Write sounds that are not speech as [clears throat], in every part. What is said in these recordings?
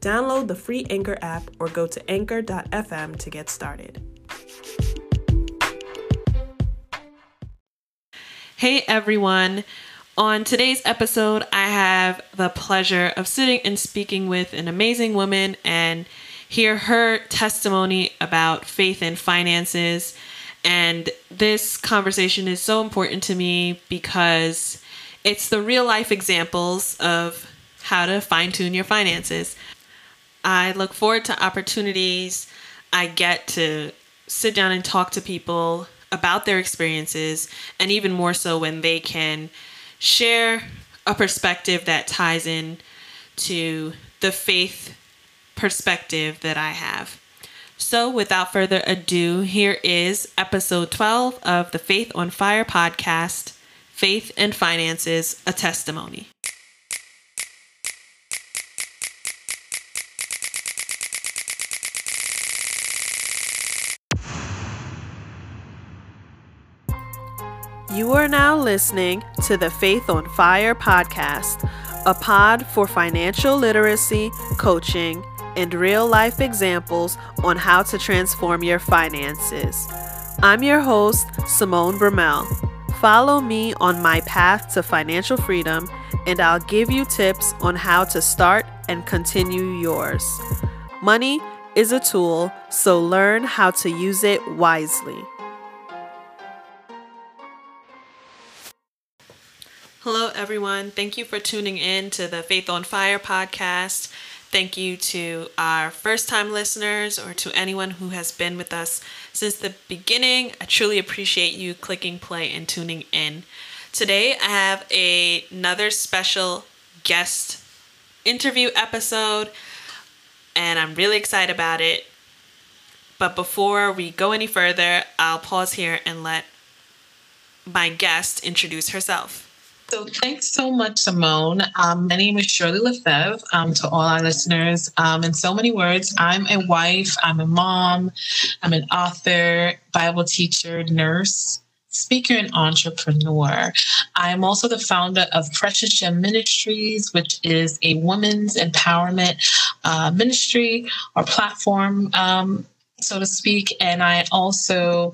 Download the free Anchor app or go to anchor.fm to get started. Hey everyone. On today's episode, I have the pleasure of sitting and speaking with an amazing woman and hear her testimony about faith and finances. And this conversation is so important to me because it's the real life examples of how to fine tune your finances. I look forward to opportunities I get to sit down and talk to people about their experiences, and even more so when they can share a perspective that ties in to the faith perspective that I have. So, without further ado, here is episode 12 of the Faith on Fire podcast Faith and Finances, a Testimony. You are now listening to the Faith on Fire podcast, a pod for financial literacy, coaching, and real life examples on how to transform your finances. I'm your host, Simone Brumell. Follow me on my path to financial freedom, and I'll give you tips on how to start and continue yours. Money is a tool, so learn how to use it wisely. Hello, everyone. Thank you for tuning in to the Faith on Fire podcast. Thank you to our first time listeners or to anyone who has been with us since the beginning. I truly appreciate you clicking play and tuning in. Today, I have a, another special guest interview episode, and I'm really excited about it. But before we go any further, I'll pause here and let my guest introduce herself. So thanks so much, Simone. Um, my name is Shirley Lefebvre. Um, to all our listeners, um, in so many words, I'm a wife, I'm a mom, I'm an author, Bible teacher, nurse, speaker, and entrepreneur. I am also the founder of Precious Gem Ministries, which is a women's empowerment uh, ministry or platform um, so to speak. And I also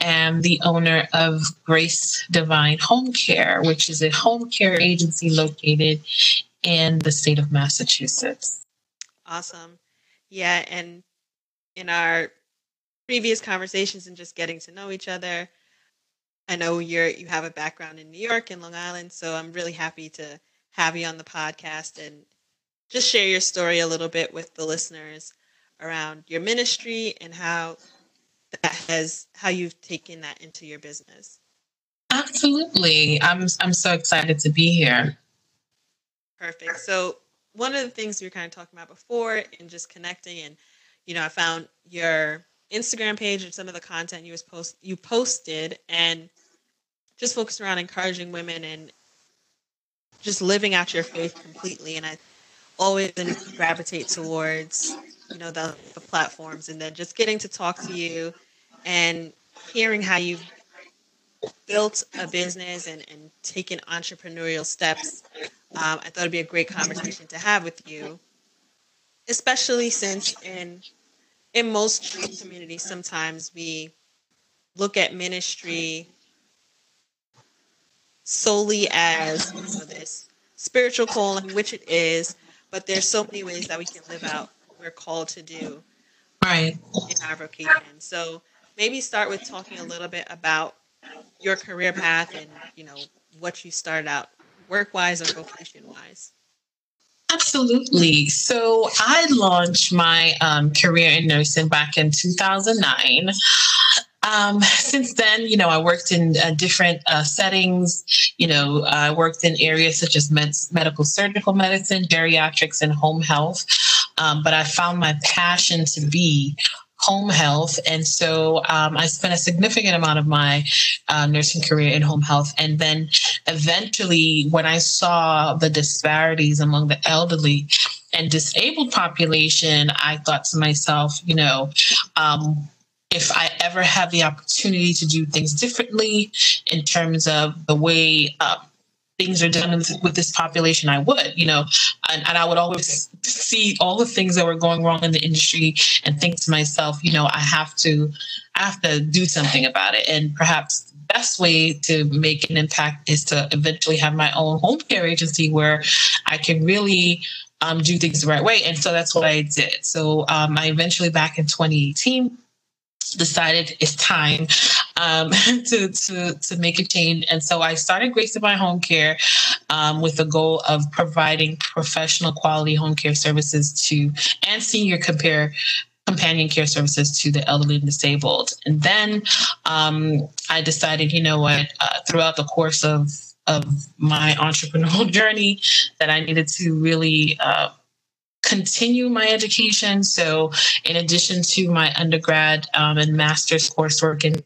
am the owner of Grace Divine Home Care, which is a home care agency located in the state of Massachusetts. Awesome. Yeah. And in our previous conversations and just getting to know each other, I know you're you have a background in New York and Long Island, so I'm really happy to have you on the podcast and just share your story a little bit with the listeners around your ministry and how that has how you've taken that into your business. Absolutely. I'm I'm so excited to be here. Perfect. So one of the things we were kind of talking about before and just connecting and you know, I found your Instagram page and some of the content you was post you posted and just focused around encouraging women and just living out your faith completely and I always gravitate towards you know the, the platforms and then just getting to talk to you and hearing how you've built a business and, and taken entrepreneurial steps um, i thought it'd be a great conversation to have with you especially since in in most communities sometimes we look at ministry solely as you know, this spiritual calling which it is but there's so many ways that we can live out we're called to do right in our vocation. So maybe start with talking a little bit about your career path and you know what you started out work wise or vocation wise. Absolutely. So I launched my um, career in nursing back in 2009. Um, since then, you know, I worked in uh, different uh, settings. You know, I worked in areas such as med- medical surgical medicine, geriatrics, and home health. Um, but I found my passion to be home health. And so um, I spent a significant amount of my uh, nursing career in home health. And then eventually, when I saw the disparities among the elderly, and disabled population, I thought to myself, you know, um, if I ever have the opportunity to do things differently in terms of the way uh, things are done with this population, I would, you know, and, and, I would always see all the things that were going wrong in the industry and think to myself, you know, I have to, I have to do something about it. And perhaps the best way to make an impact is to eventually have my own home care agency where I can really um, do things the right way. And so that's what I did. So um, I eventually back in 2018 decided it's time um, [laughs] to, to, to make a change. And so I started Grace Divine Home Care um, with the goal of providing professional quality home care services to and senior compare companion care services to the elderly and disabled. And then um, I decided, you know what, uh, throughout the course of of my entrepreneurial [laughs] journey, that I needed to really uh, continue my education. So, in addition to my undergrad um, and master's coursework in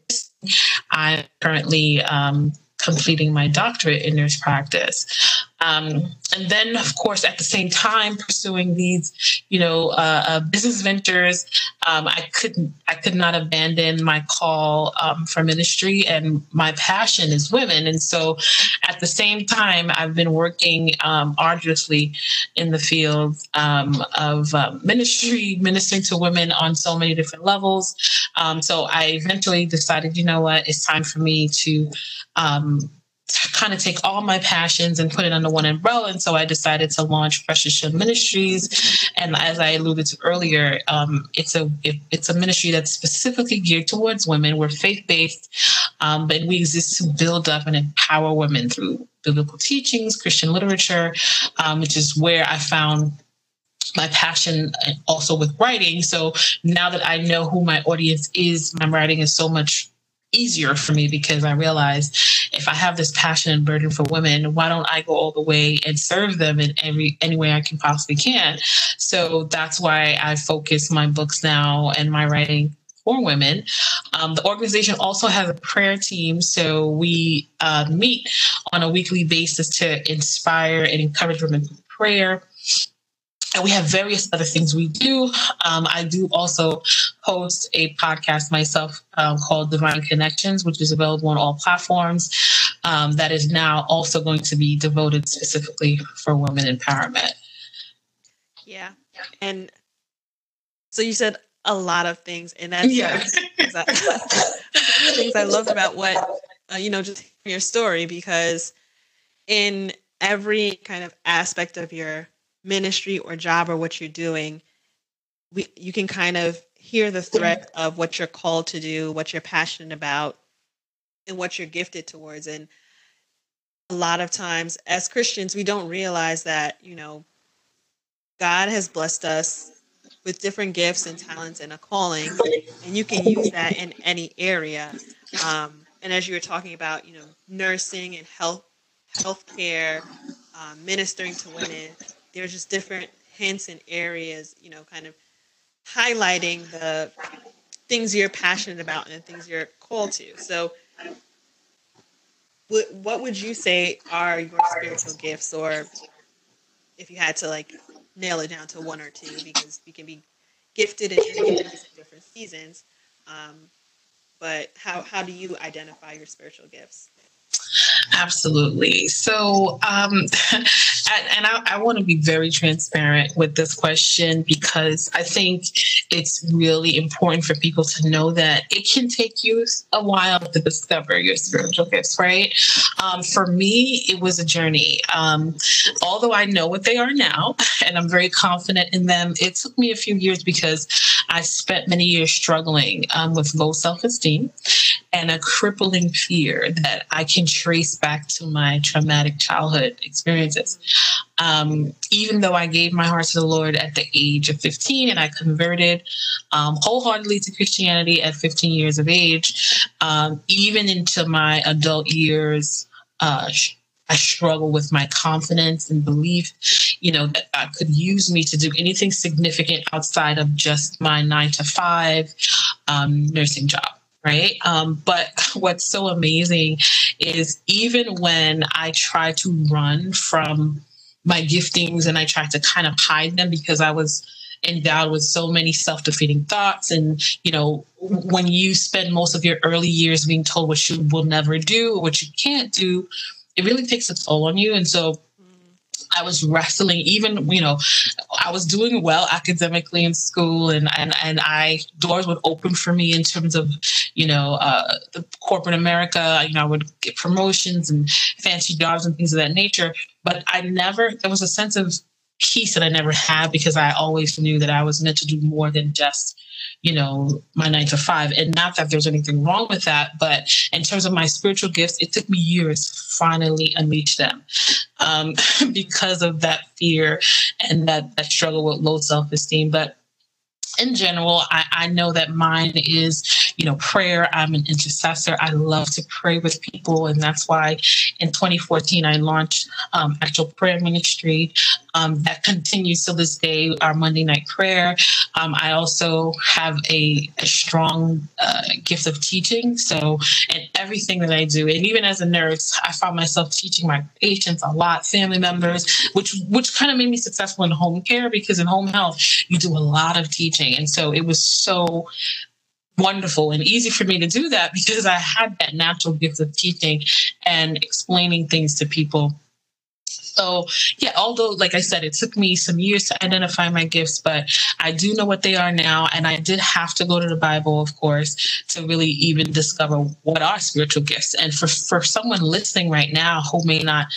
I'm currently um, completing my doctorate in nurse practice. Um, and then, of course, at the same time, pursuing these, you know, uh, uh, business ventures, um, I couldn't, I could not abandon my call um, for ministry, and my passion is women. And so, at the same time, I've been working um, arduously in the field um, of uh, ministry, ministering to women on so many different levels. So, I eventually decided, you know what, it's time for me to kind of take all my passions and put it under one umbrella. And so I decided to launch Precious Shield Ministries. And as I alluded to earlier, um, it's a it, it's a ministry that's specifically geared towards women. We're faith based, um, but we exist to build up and empower women through biblical teachings, Christian literature, um, which is where I found my passion also with writing. So now that I know who my audience is, my writing is so much easier for me because I realized if I have this passion and burden for women, why don't I go all the way and serve them in every any way I can possibly can? So that's why I focus my books now and my writing for women. Um, the organization also has a prayer team, so we uh, meet on a weekly basis to inspire and encourage women through prayer and we have various other things we do. Um, I do also host a podcast myself um, called Divine Connections, which is available on all platforms. Um, that is now also going to be devoted specifically for women empowerment. Yeah, and so you said a lot of things, and that's yeah. [laughs] things [laughs] I loved about what uh, you know, just your story because in every kind of aspect of your ministry or job or what you're doing, we, you can kind of hear the threat of what you're called to do, what you're passionate about, and what you're gifted towards. And a lot of times as Christians, we don't realize that, you know, God has blessed us with different gifts and talents and a calling, and you can use that in any area. Um, and as you were talking about, you know, nursing and health, healthcare, um, ministering to women, there's just different hints and areas, you know, kind of highlighting the things you're passionate about and the things you're called to. So, what would you say are your spiritual gifts, or if you had to like nail it down to one or two, because we can be gifted in different seasons. Um, but how how do you identify your spiritual gifts? Absolutely. So, um, [laughs] and I, I want to be very transparent with this question because I think it's really important for people to know that it can take you a while to discover your spiritual gifts, right? Um, for me, it was a journey. Um, although I know what they are now [laughs] and I'm very confident in them, it took me a few years because I spent many years struggling um, with low self esteem and a crippling fear that I can trace back to my traumatic childhood experiences. Um, even though I gave my heart to the Lord at the age of 15 and I converted um, wholeheartedly to Christianity at 15 years of age, um, even into my adult years, uh, I struggle with my confidence and belief, you know, that God could use me to do anything significant outside of just my nine to five um, nursing job right? Um, but [laughs] what's so amazing is even when I try to run from my giftings and I tried to kind of hide them because I was endowed with so many self-defeating thoughts and you know when you spend most of your early years being told what you will never do or what you can't do it really takes a toll on you and so I was wrestling, even, you know, I was doing well academically in school and, and, and I, doors would open for me in terms of, you know, uh, the corporate America, you know, I would get promotions and fancy jobs and things of that nature. But I never, there was a sense of peace that I never had because I always knew that I was meant to do more than just you know, my nine to five. And not that there's anything wrong with that, but in terms of my spiritual gifts, it took me years to finally unleash them um, [laughs] because of that fear and that, that struggle with low self esteem. But in general, I, I know that mine is, you know, prayer. I'm an intercessor. I love to pray with people. And that's why in 2014, I launched um, Actual Prayer Ministry. Um, that continues to this day, our Monday night prayer. Um, I also have a, a strong uh, gift of teaching. So, in everything that I do, and even as a nurse, I found myself teaching my patients a lot, family members, which which kind of made me successful in home care because in home health, you do a lot of teaching teaching. And so it was so wonderful and easy for me to do that [laughs] because I had that natural gift of teaching and explaining things to people so, yeah, although, like I said, it took me some years to identify my gifts, but I do know what they are now. And I did have to go to the Bible, of course, to really even discover what are spiritual gifts. And for, for someone listening right now who may not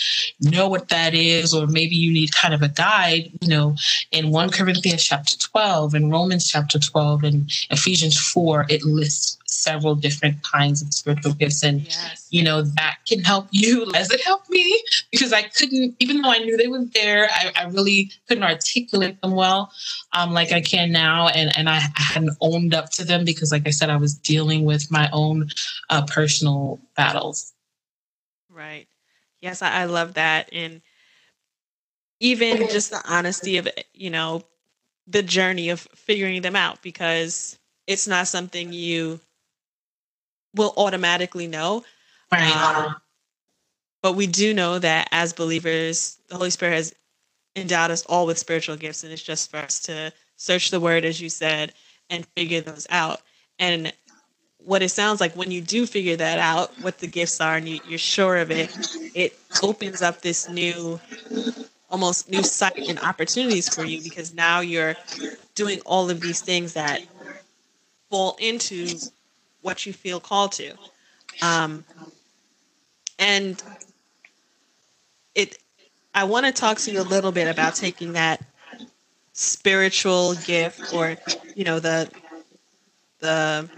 know what that is, or maybe you need kind of a guide, you know, in 1 Corinthians chapter 12, in Romans chapter 12, and Ephesians 4, it lists several different kinds of spiritual gifts. And, yes. you know, that can help you [laughs] as it helped me because I couldn't, even though I knew they were there, I, I really couldn't articulate them well um, like I can now. And, and I hadn't owned up to them because, like I said, I was dealing with my own uh, personal battles. Right. Yes, I, I love that. And even just the honesty of, you know, the journey of figuring them out because it's not something you will automatically know. Right. Um, but we do know that as believers, the Holy Spirit has endowed us all with spiritual gifts, and it's just for us to search the Word, as you said, and figure those out. And what it sounds like when you do figure that out, what the gifts are, and you, are sure of it, it opens up this new, almost new sight and opportunities for you because now you're doing all of these things that fall into what you feel called to. Um, and it, I want to talk to you a little bit about taking that spiritual gift or, you know, the, the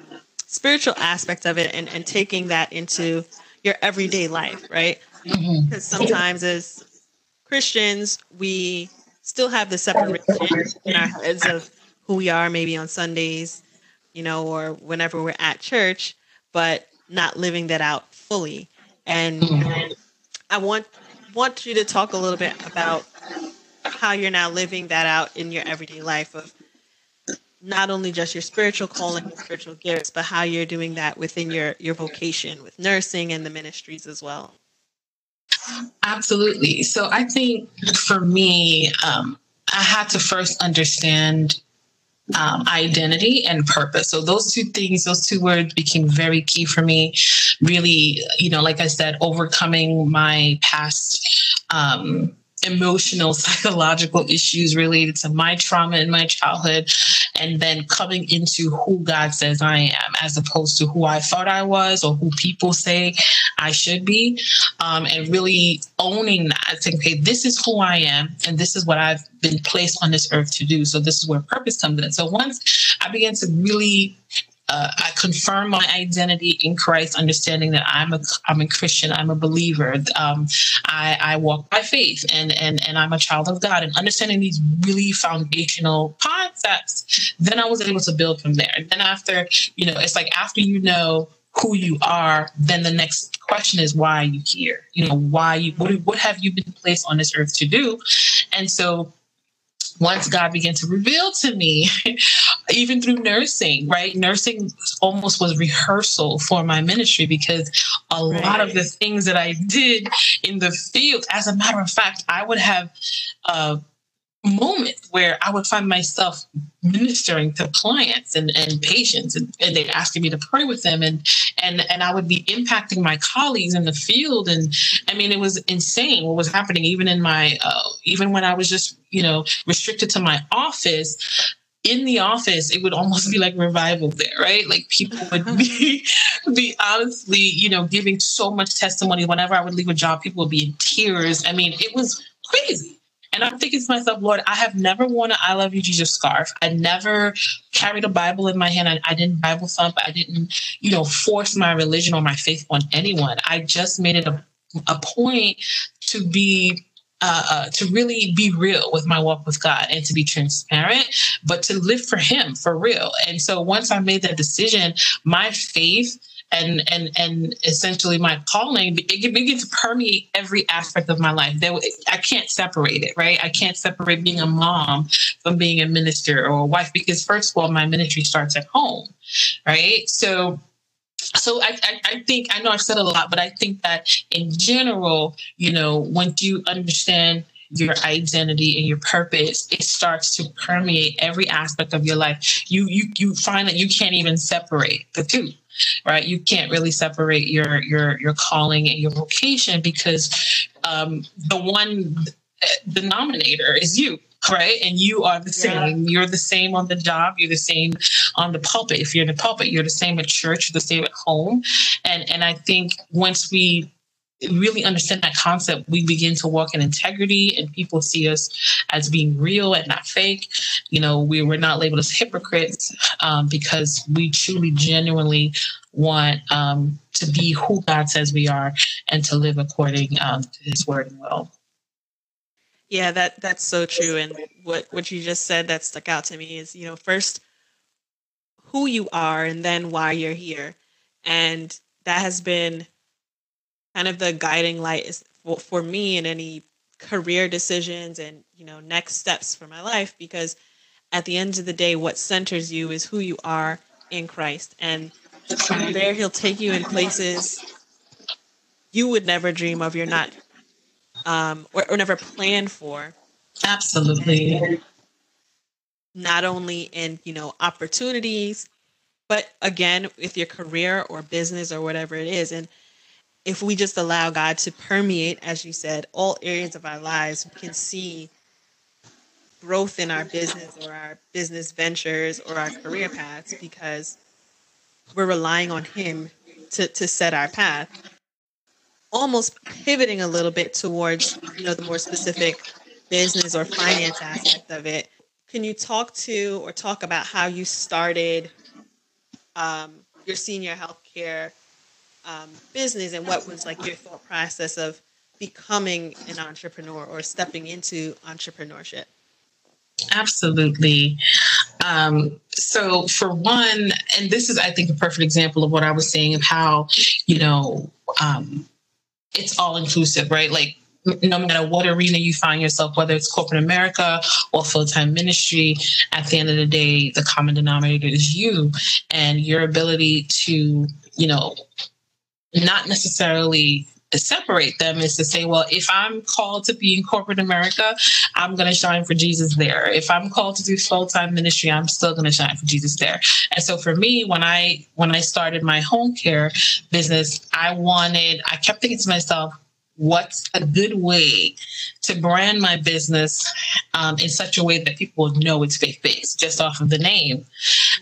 spiritual aspect of it and, and taking that into your everyday life, right? Because mm-hmm. sometimes as Christians, we still have the separation in our heads of who we are maybe on Sundays you know, or whenever we're at church, but not living that out fully. And I want want you to talk a little bit about how you're now living that out in your everyday life of not only just your spiritual calling and spiritual gifts, but how you're doing that within your your vocation with nursing and the ministries as well. Absolutely. So I think for me, um, I had to first understand um, identity and purpose. So those two things, those two words became very key for me. Really, you know, like I said, overcoming my past um, emotional, [laughs] psychological issues related to my trauma in my childhood, and then coming into who God says I am, as opposed to who I thought I was or who people say I should be, um, and really owning that, saying, okay, this is who I am, and this is what I've been placed on this earth to do. So this is where purpose comes in. So once I began to really uh, I confirm my identity in Christ, understanding that I'm a I'm a Christian, I'm a believer. Um, I, I walk by faith, and and and I'm a child of God, and understanding these really foundational concepts. Then I was able to build from there. And then after, you know, it's like after you know who you are, then the next question is why are you here? You know, why you what, what have you been placed on this earth to do? And so once God began to reveal to me, [laughs] even through nursing, right? Nursing almost was rehearsal for my ministry because a right. lot of the things that I did in the field, as a matter of fact, I would have uh, moment where I would find myself ministering to clients and, and patients and, and they asking me to pray with them and and and I would be impacting my colleagues in the field and I mean it was insane what was happening even in my uh, even when I was just you know restricted to my office in the office, it would almost be like revival there, right? Like people would be, [laughs] be honestly, you know, giving so much testimony. Whenever I would leave a job, people would be in tears. I mean, it was crazy. And I'm thinking to myself, Lord, I have never worn an I love you, Jesus scarf. I never carried a Bible in my hand. I, I, didn't Bible thump. I didn't, you know, force my religion or my faith on anyone. I just made it a, a point to be uh, uh, to really be real with my walk with God and to be transparent, but to live for Him for real. And so once I made that decision, my faith and and and essentially my calling it begins to permeate every aspect of my life. There i can't separate it right? I can't separate being a mom from being a minister or a wife because first of all my ministry starts at home right? So so I, I, I think i know i've said a lot but i think that in general you know once you understand your identity and your purpose it starts to permeate every aspect of your life you you you find that you can't even separate the two right? You can't really separate your your your calling and your vocation because um, the one denominator is you right? And you are the same. Yeah. You're the same on the job. You're the same on the pulpit. If you're in the pulpit, you're the same at church. You're the same at home. And and I think once we really understand that concept, we begin to walk in integrity and people see us as being real and not fake. You know, we were not labeled as hypocrites um, because we truly, genuinely want um, to be who God says we are and to live according um, to his word and will. Yeah, that that's so true. And what, what you just said that stuck out to me is, you know, first who you are and then why you're here. And that has been kind of the guiding light is for, for me in any career decisions and you know next steps for my life because at the end of the day what centers you is who you are in Christ. And from there he'll take you in places you would never dream of you're not um or, or never plan for. Absolutely. And not only in you know opportunities but again with your career or business or whatever it is. And if we just allow God to permeate, as you said, all areas of our lives, we can see growth in our business or our business ventures or our career paths because we're relying on Him to, to set our path. Almost pivoting a little bit towards, you know, the more specific business or finance aspect of it. Can you talk to or talk about how you started um, your senior healthcare um, business and what was like your thought process of becoming an entrepreneur or stepping into entrepreneurship? Absolutely. Um, so, for one, and this is, I think, a perfect example of what I was saying of how, you know, um, it's all inclusive, right? Like, no matter what arena you find yourself, whether it's corporate America or full time ministry, at the end of the day, the common denominator is you and your ability to, you know, not necessarily separate them is to say, well, if I'm called to be in corporate America, I'm going to shine for Jesus there. If I'm called to do full time ministry, I'm still going to shine for Jesus there. And so for me, when I when I started my home care business, I wanted, I kept thinking to myself, what's a good way to brand my business um, in such a way that people know it's faith based just off of the name.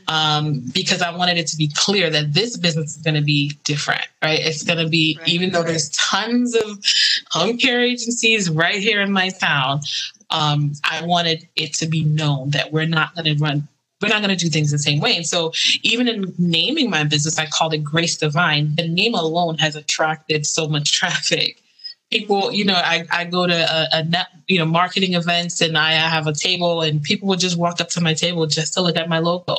Um, because I wanted it to be clear that this business is going to be different, right? It's going to be, right. even though there's tons of home care agencies right here in my town, um, I wanted it to be known that we're not going to run we're not going to do things the same way. And so, even in naming my business, I called it Grace Divine. The name alone has attracted so much [laughs] traffic people, you know, I, I go to a, a, net, you know, marketing events and I have a table and people will just walk up to my table just to look at my logo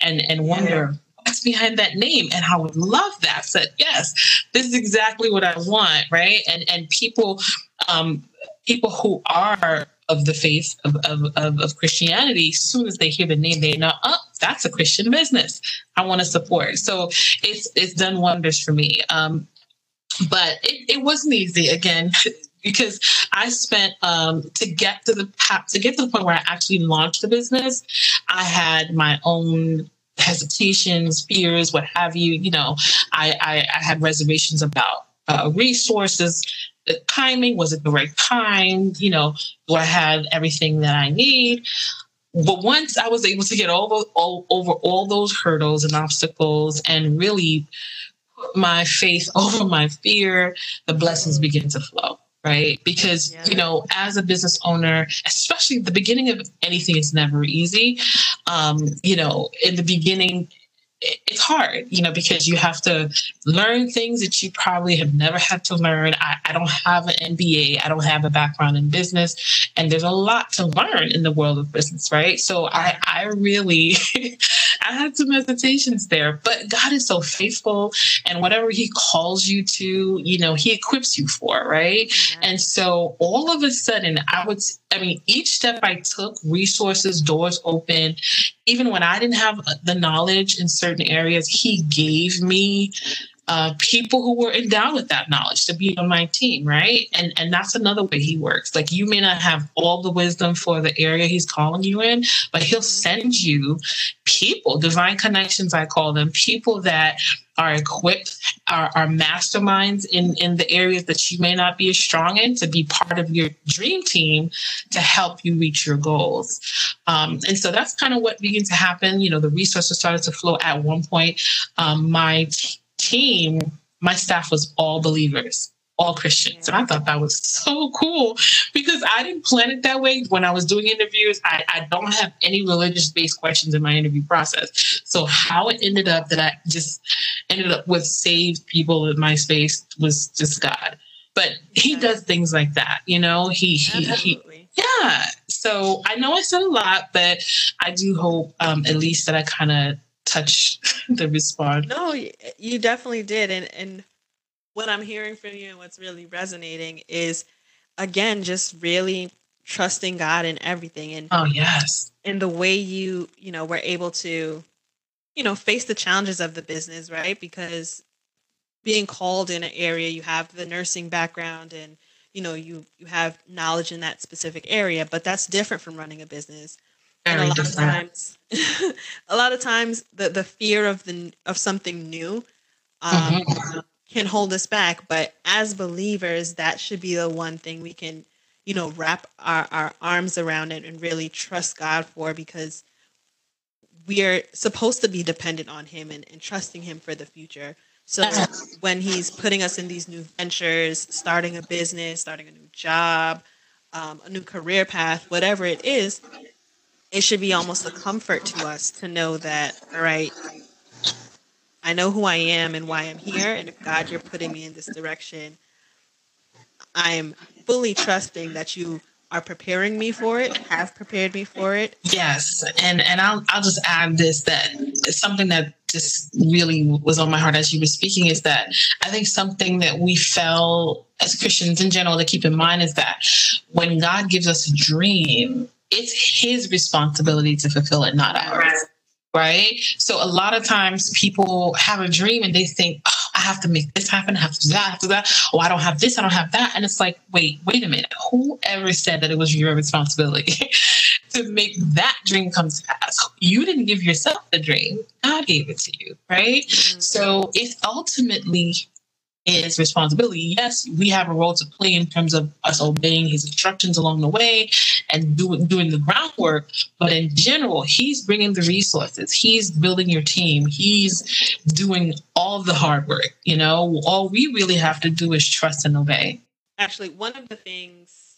and, and wonder what's behind that name. And I would love that. Said, yes, this is exactly what I want. Right. And, and people, um, people who are of the faith of, of, of, of Christianity, as soon as they hear the name, they know, oh, that's a Christian business. I want to support. So it's it's done wonders for me. Um, but it, it wasn't easy again [laughs] because I spent um, to get to the to get to the point where I actually launched the business. I had my own hesitations, fears, what have you. You know, I I, I had reservations about uh, resources. The timing was it the right time? You know, do I have everything that I need? But once I was able to get over all, over all those hurdles and obstacles, and really put my faith [laughs] over my fear, the blessings begin to flow right? Because, yeah. you know, as a business owner, especially the beginning of anything is never easy. Um, you know, in the beginning, it's hard, you know, because you have to learn things that you probably have never had to learn. I, I, don't have an MBA, I don't have a background in business, and there's a lot to learn in the world of business, right? So I, I really, [laughs] I had some hesitations there, but God is so faithful, and whatever He calls you to, you know, He equips you for, right? And so all of a sudden, I would, I mean, each step I took, resources, doors open, even when I didn't have the knowledge in certain areas, He gave me uh, people who were endowed with that knowledge to be on my team, right? And and that's another way he works. Like you may not have all the wisdom for the area he's calling you in, but he'll send you people, divine connections, I call them, people that are equipped, are, are masterminds in, in the areas that you may not be as strong in to be part of your dream team to help you reach your goals. Um, and so that's kind of what began to happen. You know, the resources started to flow at one point. Um, my team, my staff was all believers, all Christians. And I thought that was so cool because I didn't plan it that way. When I was doing interviews, I, I don't have any religious based questions in my interview process. So, how it ended up that I just ended up with saved people in my space was just God. But he does things like that, you know. He he, he yeah. So I know I said a lot, but I do hope um, at least that I kind of touch [laughs] the response. No, you definitely did. And and what I'm hearing from you and what's really resonating is again just really trusting God in everything and oh yes. And the way you, you know, were able to, you know, face the challenges of the business, right? Because being called in an area, you have the nursing background and you know, you you have knowledge in that specific area, but that's different from running a business and a lot of times [laughs] a lot of times the the fear of the of something new um, mm-hmm. can hold us back. But as believers that should be the one thing we can you know wrap our, our arms around it and really trust god for because we are supposed to be dependent on him and, and trusting him for the future. So when he's putting us in these new ventures starting a business starting a new job um, a new career path whatever it is it should be almost a comfort to us to know that, all right, I know who I am and why I'm here. And if God, you're putting me in this direction, I am fully trusting that you are preparing me for it, have prepared me for it. Yes. And and I'll I'll just add this that something that just really was on my heart as you were speaking is that I think something that we fell as Christians in general to keep in mind is that when God gives us a dream, it's his responsibility to fulfill it, not ours. Right. So a lot of times people have a dream and they think, oh, I have to make this happen, I have to do that, I have to do that. Oh, I don't have this, I don't have that. And it's like, wait, wait a minute. Whoever said that it was your responsibility [laughs] to make that dream come to pass? You didn't give yourself the dream. God gave it to you, right? Mm-hmm. So it's ultimately his responsibility. Yes, we have a role to play in terms of us obeying his instructions along the way and doing doing the groundwork. But in general, he's bringing the resources. He's building your team. He's doing all the hard work. You know, all we really have to do is trust and obey. Actually, one of the things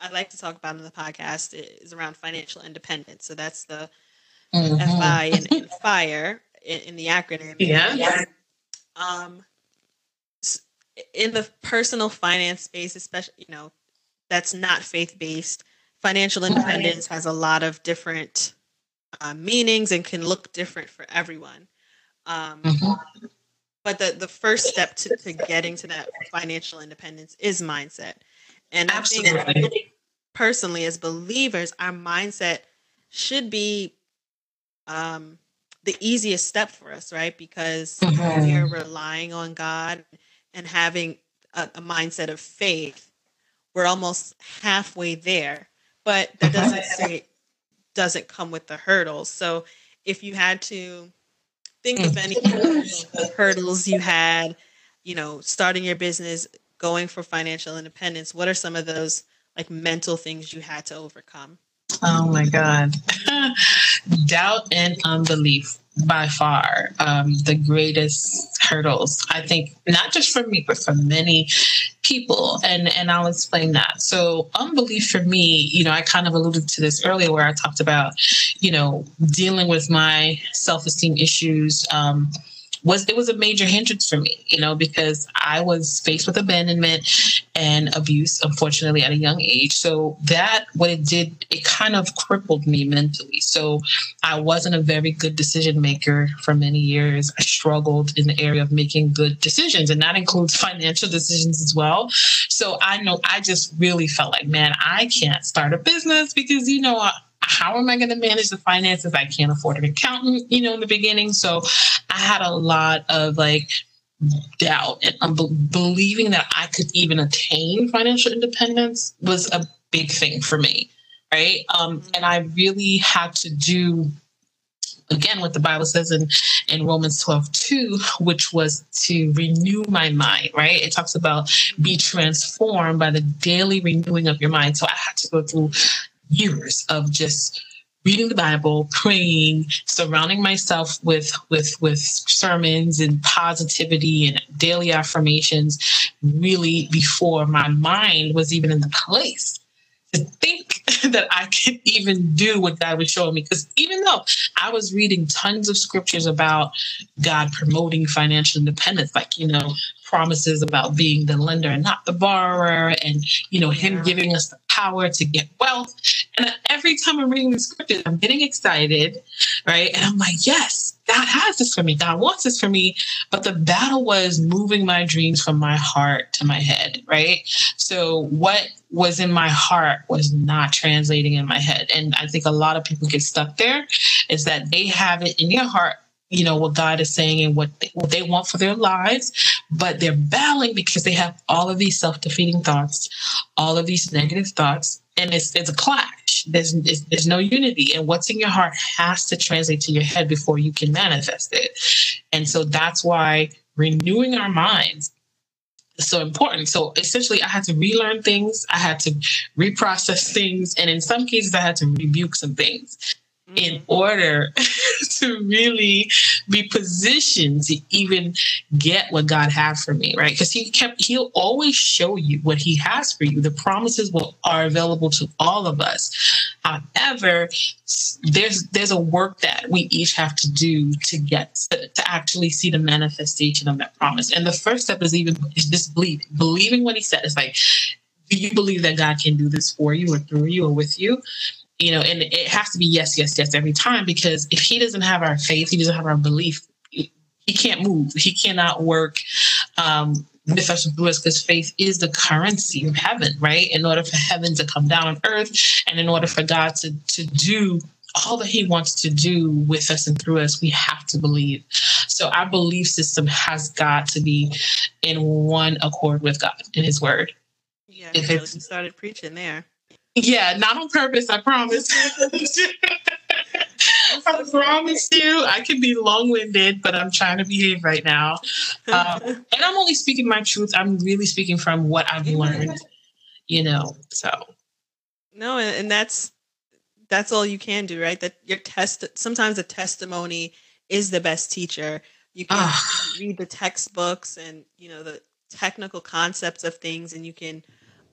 I like to talk about in the podcast is around financial independence. So that's the mm-hmm. FI and, and FIRE in, in, the acronym. Yeah. Um, in the personal finance space, especially, you know, that's not faith based, financial independence has a lot of different uh, meanings and can look different for everyone. Um, mm-hmm. But the, the first step to, to getting to that financial independence is mindset. And Absolutely. I think personally as believers, our mindset should be um, the easiest step for us, right? Because mm-hmm. we are relying on God and having a, a, mindset of faith. We're almost halfway there, but that doesn't say doesn't come with the hurdles. So if you had to think of any mm. hurdles you had, you know, starting your business, going for financial independence, what are some of those like mental things you had to overcome? Oh my God. [laughs] Doubt and unbelief by far um, the greatest hurdles i think not just for me but for many people. And and i'll explain that. So unbelief for me you know i kind of alluded to this earlier where i talked about you know dealing with my self-esteem issues um, was it was a major hindrance for me, you know, because I was faced with abandonment and abuse, unfortunately, at a young age. So that what it did, it kind of crippled me mentally. So I wasn't a very good decision maker for many years. I struggled in the area of making good decisions, and that includes [laughs] financial decisions as well. So I know I just really felt like, man, I can't start a business because you know how am I going to manage the finances? I can't afford an accountant, you know, in the beginning. So I had a lot of like doubt and believing that I could even attain financial independence was a big thing for me. Right. Um, and I really had to do again what the bible says in in romans 12 2 which was to renew my mind right it talks about be transformed by the daily renewing of your mind so i had to go through years of just reading the Bible, praying, surrounding myself with with with sermons and positivity and daily affirmations really before my mind was even in the place to think [laughs] that I could even do what God was showing me. Because even though I was reading tons of scriptures about God promoting financial independence, like, you know, promises about being the lender and not the borrower, and, you know, Him giving us the power to get wealth. And every time I'm reading the scriptures, I'm getting excited, right? And I'm like, yes, God has this for me. God wants this for me. But the battle was moving my dreams from my heart to my head, right? So what was in my heart was not translating in my head. And I think a lot of people get stuck there is that they have it in their heart you know what God is saying and what they, what they want for their lives, but they're battling because they have all of these self-defeating thoughts, all of these negative thoughts, and it's it's a clash. There's there's no unity, and what's in your heart has to translate to your head before you can manifest it. And so that's why renewing our minds is so important. So essentially, I had to relearn things, I had to reprocess things, and in some cases, I had to rebuke some things in mm-hmm. order [laughs] to really be positioned to even get what God has for me, right? Because He kept, He'll always show you what He has for you. The promises will, are available to all of us. However, there's there's a work that we each have to do to get to, to actually see the manifestation of that promise. And the first step is even is just believing, believing what He said. It's like, do you believe that God can do this for you or through you or with you? You know, and it has to be yes, yes, yes every time because if he doesn't have our faith, he doesn't have our belief, he can't move. He cannot work um, with us through us because faith is the currency of heaven, right? In order for heaven to come down on earth and in order for God to, to do all that he wants to do with us and through us, we have to believe. So our belief system has got to be in one accord with God and his word. Yeah, if you started preaching there. Yeah, not on purpose, I promise. [laughs] I promise you, I can be long winded, but I'm trying to behave right now. Um, [laughs] and I'm only speaking my truth. I'm really speaking from what I've learned, you know. So, no, and that's that's all you can do, right? That your test. Sometimes a testimony is the best teacher. You can read the textbooks and you know the technical concepts of things, and you can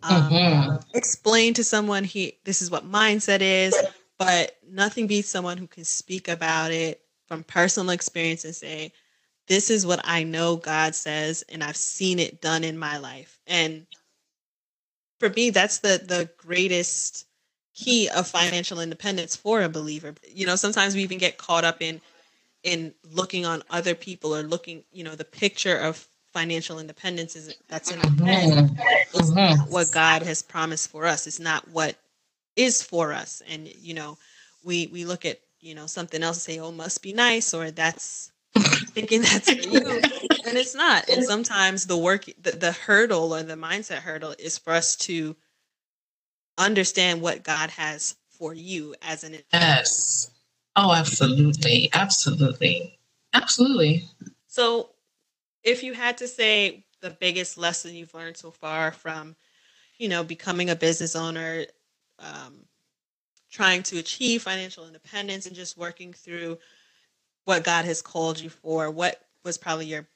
um, mm-hmm. explain to someone he this is what mindset is but nothing beats someone who can speak about it from personal experience and say this is what i know god says and i've seen it done in my life and for me that's the the greatest key of financial independence for a believer you know sometimes we even get caught up in in looking on other people or looking you know the picture of financial independence is that's in our head. It's mm-hmm. not what God has promised for us. It's not what is for us. And you know we we look at you know something else and say oh must be nice or that's [laughs] thinking that's for you. And it's not. And sometimes the work the, the hurdle or the mindset hurdle is for us to understand what god has for you as an yes. Oh absolutely. Absolutely. Absolutely. So if you had to say the biggest lesson you've learned so far from you know becoming a business owner um, trying to achieve financial independence and just working through what God has called you for, what was probably your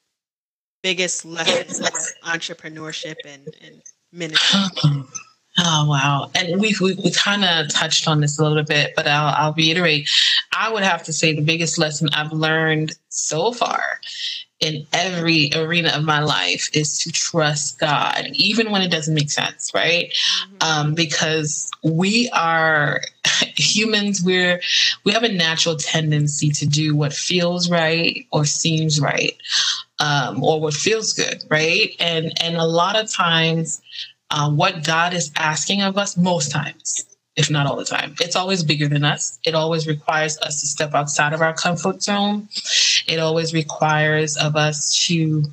biggest lesson of entrepreneurship and, and ministry? [clears throat] Oh wow! And we've we, we kind of touched on this a little bit, but I'll, I'll reiterate. I would have to say the biggest lesson I've learned so far in every arena of my life is to trust God, even when it doesn't make sense, right? Mm-hmm. Um, because we are [laughs] humans, we're we have a natural tendency to do what feels right or seems right, um, or what feels good, right? And and a lot of times, uh, what God is asking of us, most times, if not all the time. It's always bigger than us. It always requires us to step outside of our comfort zone. It always requires of us to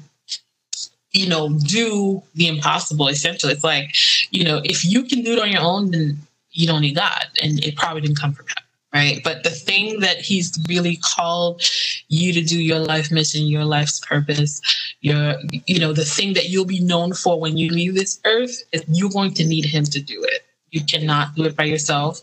you know, do the impossible essentially. It's like, you know, if you can do it on your own, then you don't need God. And it probably didn't come from him. Right. But the thing that he's really called you to do your life mission, your life's purpose, your, you know, the thing that you'll be known for when you leave this earth is you're going to need him to do it. You cannot do it by yourself.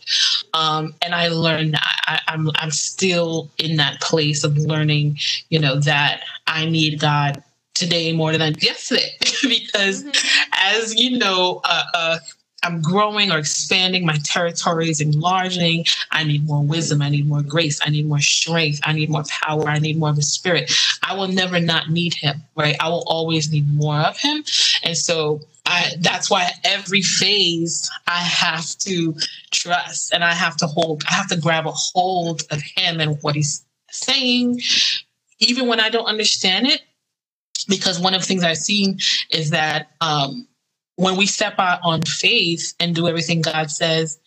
Um, and I learned that I, I'm I'm still in that place of learning, you know, that I need God today more than I did yesterday [laughs] because mm-hmm. as you know, uh, uh, I'm growing or expanding, my territories, enlarging. I need more wisdom. I need more grace. I need more strength. I need more power. I need more of the spirit. I will never not need him, right? I will always need more of him. And so I, that's why every phase I have to trust and I have to hold, I have to grab a hold of him and what he's saying, even when I don't understand it. Because one of the things I've seen is that um, when we step out on faith and do everything God says,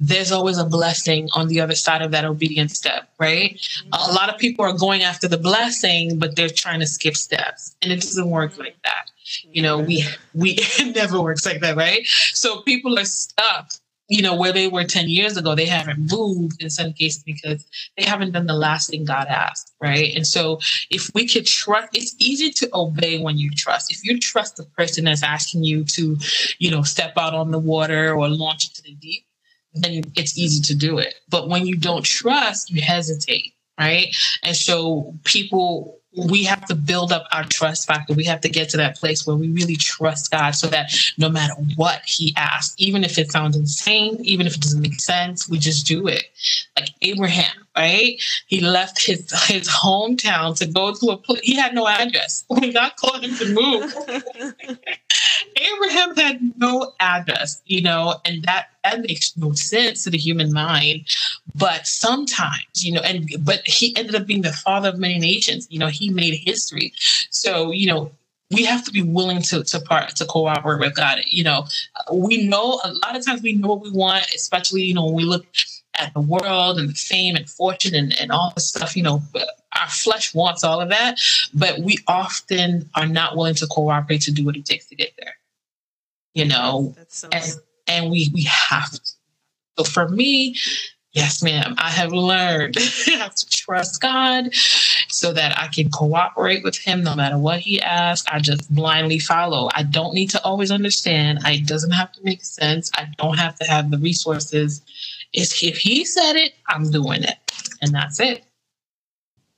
there's always a blessing on the other side of that obedience step, right? Mm-hmm. A lot of people are going after the blessing, but they're trying to skip steps, and it doesn't work like that. You know, we [laughs] we it never works like that, right? So people are stuck, you know, where they were 10 years ago. They haven't moved in some cases because they haven't done the last thing God asked, right? And so if we could trust, it's easy to obey when you trust. If you trust the person that's asking you to, you know, step out on the water or launch into the deep, then it's easy to do it. But when you don't trust, you hesitate, right? And so people we have to build up our trust factor. We have to get to that place where we really trust God so that no matter what He asks, even if it sounds insane, even if it doesn't make sense, we just do it. Like Abraham, right? He left his his hometown to go to a place. He had no address. [laughs] When God called him to move, [laughs] Abraham had no address, you know, and that that makes no sense to the human mind. But sometimes, you know, and but he ended up being the father of many nations. You know, he made history. So, you know, we have to be willing to to part to cooperate with God. You know, we know a lot of times we know what we want, especially you know when we look at the world and the fame and fortune and, and all the stuff. You know, our flesh wants all of that, but we often are not willing to cooperate to do what it takes to get there. You know, so and, and we we have to. So for me, yes, ma'am, I have learned [laughs] I have to trust God so that I can cooperate with Him no matter what He asks. I just blindly follow. I don't need to always understand. It doesn't have to make sense. I don't have to have the resources. It's if He said it, I'm doing it, and that's it.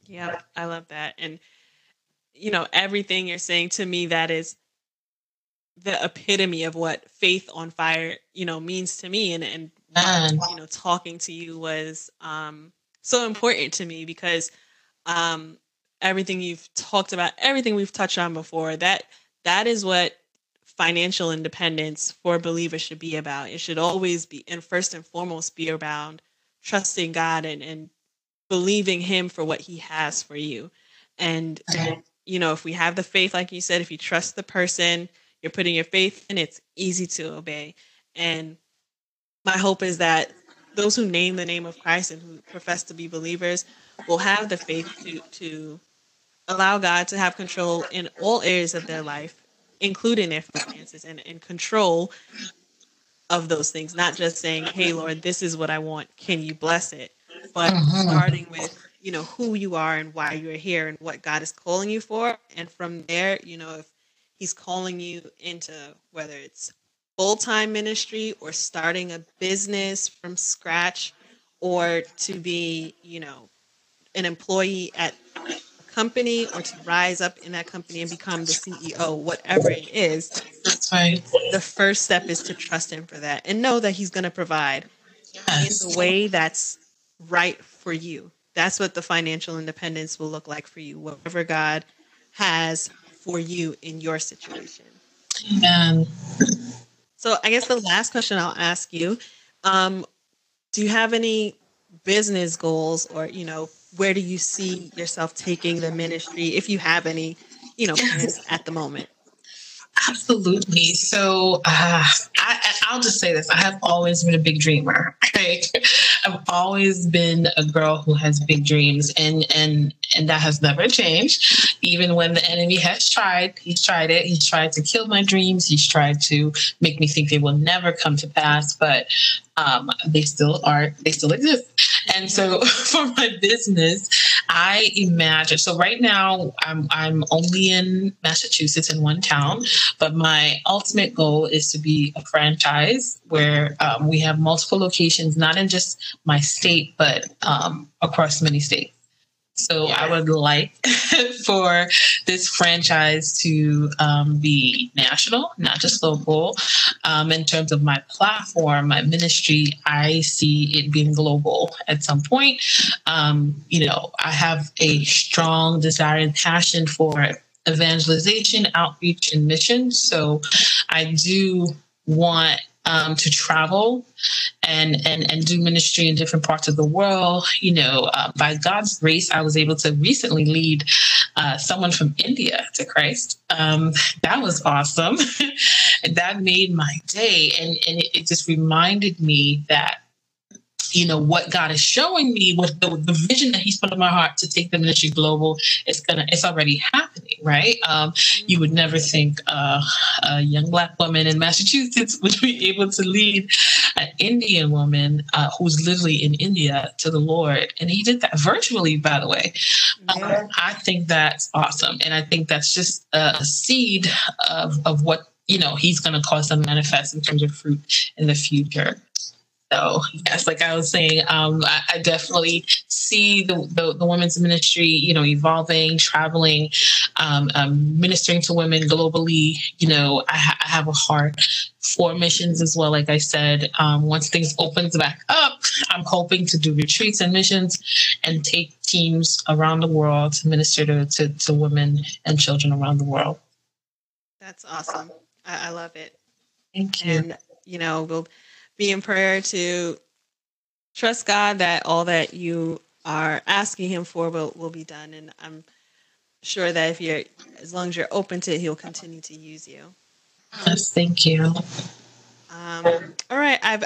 Yeah, I love that. And you know, everything you're saying to me that is the epitome of what faith on fire, you know, means to me and and you know, talking to you was um so important to me because um everything you've talked about, everything we've touched on before, that that is what financial independence for believers should be about. It should always be and first and foremost be around trusting God and, and believing him for what he has for you. And, and, you know, if we have the faith, like you said, if you trust the person, you're putting your faith and it's easy to obey. And my hope is that those who name the name of Christ and who profess to be believers will have the faith to to allow God to have control in all areas of their life, including their finances and, and control of those things, not just saying, Hey Lord, this is what I want. Can you bless it? But mm-hmm. starting with, you know, who you are and why you're here and what God is calling you for. And from there, you know, if he's calling you into whether it's full time ministry or starting a business from scratch or to be, you know, an employee at a company or to rise up in that company and become the CEO, whatever it is. That's right. The first step is to trust him for that and know that he's going to provide yes. in the way that's right for you. That's what the financial independence will look like for you, whatever God has for you in your situation. Amen. So I guess the last question I'll ask you, um, do you have any business goals or, you know, where do you see yourself taking the ministry if you have any, you know, [laughs] at the moment? Absolutely. So uh, I, will just say this: I have always been a big dreamer. [laughs] Right? I've always been a girl who has big dreams, and and and that has never changed. Even when the enemy has tried, he's tried it. He's tried to kill my dreams. He's tried to make me think they will never come to pass. But um, they still are. They still exist. And so [laughs] for my business, I imagine. So right now, I'm I'm only in Massachusetts in one town, but my ultimate goal is to be a franchise where um, we have multiple locations, not in just my state, but um, across many states. So I would like [laughs] for this franchise to um, be national, not just local. Um, in terms of my platform, my ministry, I see it being global at some point. Um, you know, I have a strong desire and passion for evangelization, outreach, and mission. So I do want um, to travel and, and and do ministry in different parts of the world. You know, uh, by God's grace, I was able to recently lead uh, someone from India to Christ. Um, that was awesome. [laughs] that made my day, and and it, it just reminded me that you know what God is showing me, what the, the vision that He's put in my heart to take the ministry global is gonna it's already happening, right? Um, you would never think uh, a young black woman in Massachusetts would be able to lead an Indian woman uh, who's literally in India to the Lord, and He did that virtually, by the way. Um, I think that's awesome, and I think that's just a seed of of what you know He's going to cause to manifest in terms of fruit in the future. So yes, like I was saying, um, I, I, definitely see the, the, the women's ministry, you know, evolving, traveling, um, um, ministering to women globally. You know, I, ha- I, have a heart for missions as well. Like I said, um, once things opens back up, I'm hoping to do retreats and missions and take teams around the world to minister to, to, to women and children around the world. That's awesome. I, I love it. Thank you. And you know, we'll be in prayer to trust God that all that you are asking Him for will, will be done. And I'm sure that if you're, as long as you're open to it, He'll continue to use you. Yes, thank you. Um, all right, I've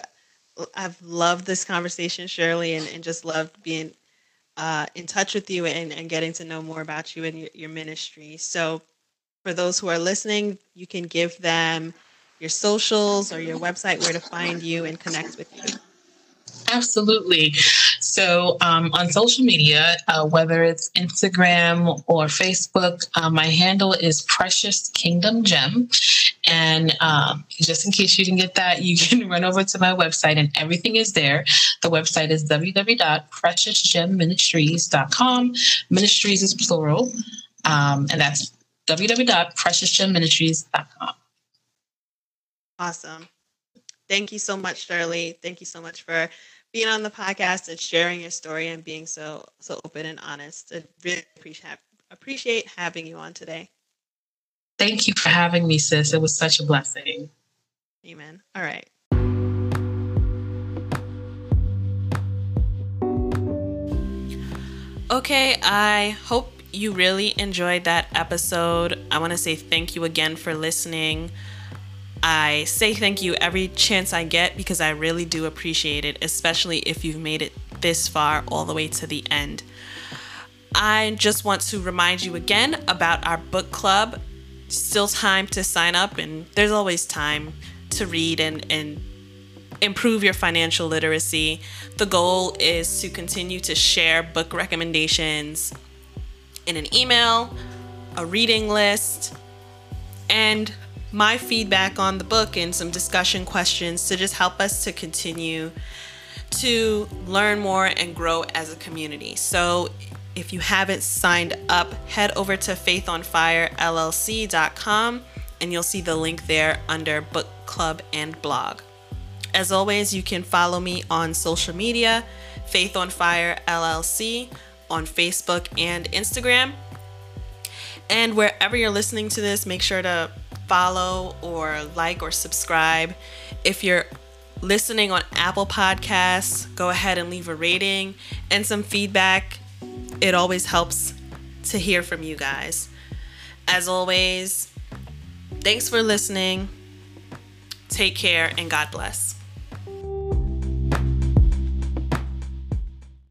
I've loved this conversation, Shirley, and, and just loved being uh, in touch with you and, and getting to know more about you and your, your ministry. So, for those who are listening, you can give them your socials or your website where to find you and connect with you. Absolutely. So, um, on social media, uh, whether it's Instagram or Facebook, uh, my handle is Precious Kingdom Gem. And um, just in case you didn't get that, you [laughs] can run over to my website and everything is there. The website is www.preciousgemministries.com. Ministries is plural. Um, and that's www.preciousgemministries.com. Awesome. Thank you so much, Shirley. Thank you so much for being on the podcast and sharing your story and being so so open and honest. I really appreciate appreciate having you on today. Thank you for having me, sis. It was such a blessing. Amen. All right. Okay, I hope you really enjoyed that episode. I want to say thank you again for listening. I say thank you every chance I get because I really do appreciate it, especially if you've made it this far all the way to the end. I just want to remind you again about our book club. Still time to sign up, and there's always time to read and, and improve your financial literacy. The goal is to continue to share book recommendations in an email, a reading list, and my feedback on the book and some discussion questions to just help us to continue to learn more and grow as a community. So if you haven't signed up, head over to faithonfirellc.com and you'll see the link there under book club and blog. As always, you can follow me on social media, Faith on Fire LLC on Facebook and Instagram. And wherever you're listening to this, make sure to follow or like or subscribe. If you're listening on Apple Podcasts, go ahead and leave a rating and some feedback. It always helps to hear from you guys. As always, thanks for listening. Take care and God bless.